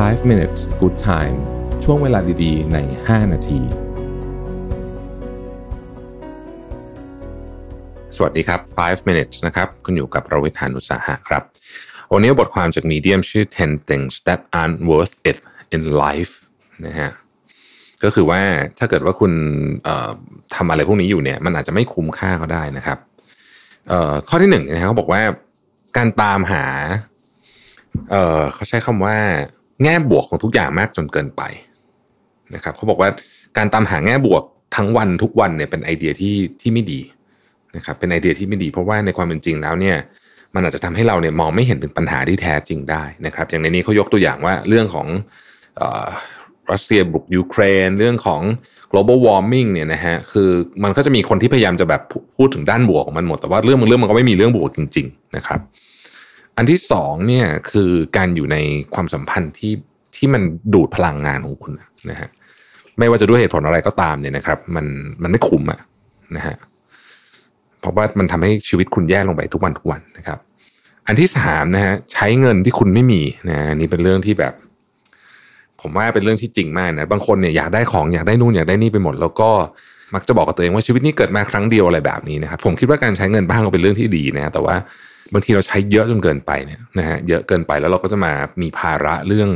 5 minutes good time ช่วงเวลาดีๆ ใน 5 นาที สวัสดีครับ 5 minutes นะครับ คุณอยู่กับประวิทยานุสาหะครับ วันนี้บทความจาก Medium ชื่อ 10 things that aren't worth it in life นะฮะ ก็คือว่าถ้าเกิดว่าคุณทำอะไรพวกนี้อยู่เนี่ย มันอาจจะไม่คุ้มค่าก็ได้นะครับ ข้อที่หนึ่งนะครับเขาบอกว่าการตามหาเเขาใช้คำว่า แง่บวกของทุกอย่างมากจนเกินไปนะครับเขาบอกว่าการตามหาแง่บวกทั้งวันทุกวันเนี่ยเป็นไอเดียที่ที่ไม่ดีนะครับเป็นไอเดียที่ไม่ดี เพราะว่าในความเป็นจริงแล้วเนี่ยมันอาจจะทำให้เราเนี่ยมองไม่เห็นถึงปัญหาที่แท้จริงได้นะครับ อย่างในนี้เขายกตัวอย่างว่าเรื่องของรัสเซียบุกยูเครน เรื่องของ global warming เนี่ยนะฮะคือมันก็จะมีคนที่พยายามจะแบบพูดถึงด้านบวกของมันหมด แต่ว่าเรื่องมันเรื่องมันก็ไม่มีเรื่องบวกจริง ๆ นะครับ อันที่สองเนี่ยคือการอยู่ในความสัมพันธ์ที่ที่มันดูดพลังงานของคุณนะฮะไม่ว่าจะด้วยเหตุผลอะไรก็ตามเนี่ยนะครับ มันมันไม่คุ้มอะนะฮะเพราะว่ามันทำให้ชีวิตคุณแย่ลงไปทุกวันทุกวันนะครับ อันที่สามนะฮะใช้เงินที่คุณไม่มีนะนี่เป็นเรื่องที่แบบ ผมว่าเป็นเรื่องที่จริงมากนะบางคนเนี่ยอยากได้ของอยากได้นู่นอยากได้นี่ไปหมด แล้วก็มักจะบอกกับตัวเองว่าชีวิตนี้เกิดมาครั้งเดียวอะไรแบบนี้นะครับ ผมคิดว่าการใช้เงินบ้างก็เป็นเรื่องที่ดีนะแต่ว่า บางทีเราใช้เยอะจนเกินไปเนี่ยนะฮะเยอะเกินไปแล้วเราก็จะมามีภาระเรื่อง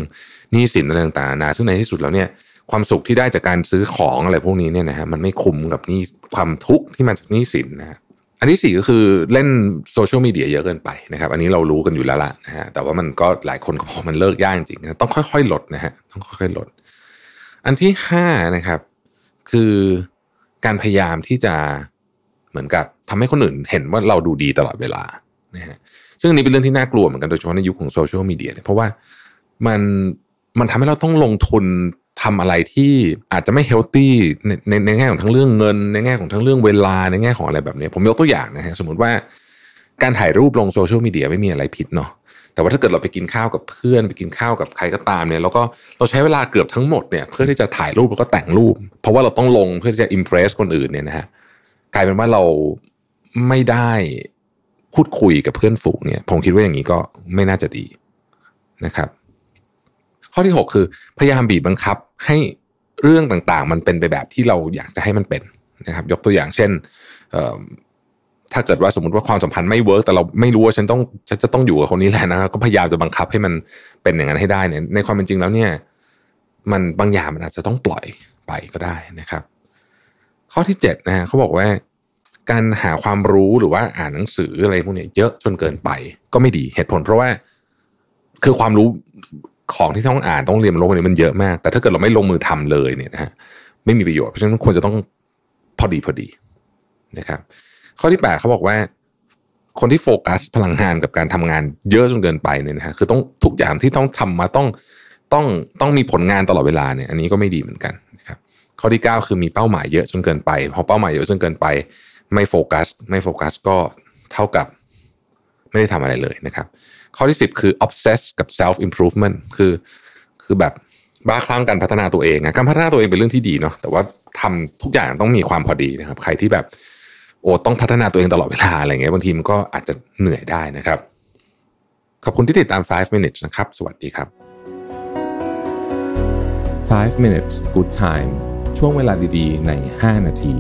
หนี้สินอะไรต่างๆนาซึ่งในที่สุดแล้วเนี่ยความสุขที่ได้จากการซื้อของอะไรพวกนี้เนี่ยนะฮะมันไม่คุ้มกับนี่ความทุกข์ที่มาจากหนี้สินนะฮะอันที่สี่ก็คือเล่นโซเชียลมีเดียเยอะเกินไปนะครับ อันนี้เรารู้กันอยู่แล้วล่ะนะฮะแต่ว่ามันก็หลายคนก็พอมันเลิกยากจริงๆต้องค่อยๆลดนะฮะต้องค่อยๆลด อันที่ห้านะครับ คือการพยายามที่จะเหมือนกับทำให้คนอื่นเห็นว่าเราดูดีตลอดเวลา นะฮะซึ่งอันนี้เป็นเรื่องที่น่ากลัวเหมือนกันโดยเฉพาะในยุคของโซเชียลมีเดียเนี่ยเพราะว่ามันมันทำให้เราต้องลงทุนทำอะไรที่อาจจะไม่เฮลตี้ในในในแง่ของทั้งเรื่องเงิน ในแง่ของทั้งเรื่องเวลาในแง่ของอะไรแบบนี้ ผมยกตัวอย่างนะฮะสมมติว่าการถ่ายรูปลงโซเชียลมีเดียไม่มีอะไรผิดเนาะแต่ว่าถ้าเกิดเราไปกินข้าวกับเพื่อน ไปกินข้าวกับใครก็ตามเนี่ยแล้วก็เราใช้เวลาเกือบทั้งหมดเนี่ยเพื่อที่จะถ่ายรูปแล้วก็แต่งรูป เพราะว่าเราต้องลงเพื่อที่จะ impress คนอื่นเนี่ยนะฮะกลายเป็นว่าเราไม่ได้ พูดคุยกับเพื่อนฝูงเนี่ยผมคิดว่าอย่างนี้ก็ไม่น่าจะดีนะครับ ข้อที่ 6 คือ พยายามบีบบังคับให้เรื่องต่างๆ มันเป็นไปแบบที่เราอยากจะให้มันเป็นนะครับ ยกตัวอย่างเช่นถ้าเกิดว่าสมมติว่าความสัมพันธ์ไม่ work แต่เราไม่รู้ว่าฉันต้องฉันจะต้องอยู่กับคนนี้แหละนะครับก็พยายามจะบังคับให้มันเป็นอย่างนั้นให้ได้เนี่ยในความเป็นจริงแล้วเนี่ย มันบางอย่างมันอาจจะต้องปล่อยไปก็ได้นะครับ ข้อที่7นะฮะเขาบอกว่า การหาความรู้หรือว่าอ่านหนังสืออะไรพวกนี้เยอะจนเกินไป ก็ไม่ดีเหตุผล เพราะว่าคือความรู้ของที่ต้องอ่านต้องเรียนรู้นี้มันเยอะมาก แต่ถ้าเกิดเราไม่ลงมือทำเลยเนี่ยนะฮะไม่มีประโยชน์เพราะฉะนั้นควรจะต้องพอดีพอดีนะครับ ข้อที่แปดเขาบอกว่า คนที่โฟกัสพลังงานกับการทำงานเยอะจนเกินไปเนี่ยนะฮะคือต้องทุกอย่างที่ต้องทำมาต้องต้องต้องมีผลงานตลอดเวลาเนี่ย อันนี้ก็ไม่ดีเหมือนกันนะครับ ข้อที่เก้าคือมีเป้าหมายเยอะจนเกินไปพอเป้าหมายเยอะจนเกินไป ไม่โฟกัส ไม่โฟกัสก็เท่ากับไม่ได้ทำอะไรเลยนะครับ ข้อที่ 10 คือ obsess กับ self improvement คือคือแบบบ้าคลั่งการพัฒนาตัวเองนะการพัฒนาตัวเองเป็นเรื่องที่ดีเนาะแต่ว่าทำทุกอย่างต้องมีความพอดีนะครับ ใครที่แบบโอ้ต้องพัฒนาตัวเองตลอดเวลาอะไรเงี้ยบางทีมันก็อาจจะเหนื่อยได้นะครับ ขอบคุณที่ติดตาม 5 minutes นะครับ สวัสดีครับ 5 minutes good time ช่วงเวลาดีๆ ใน 5 นาที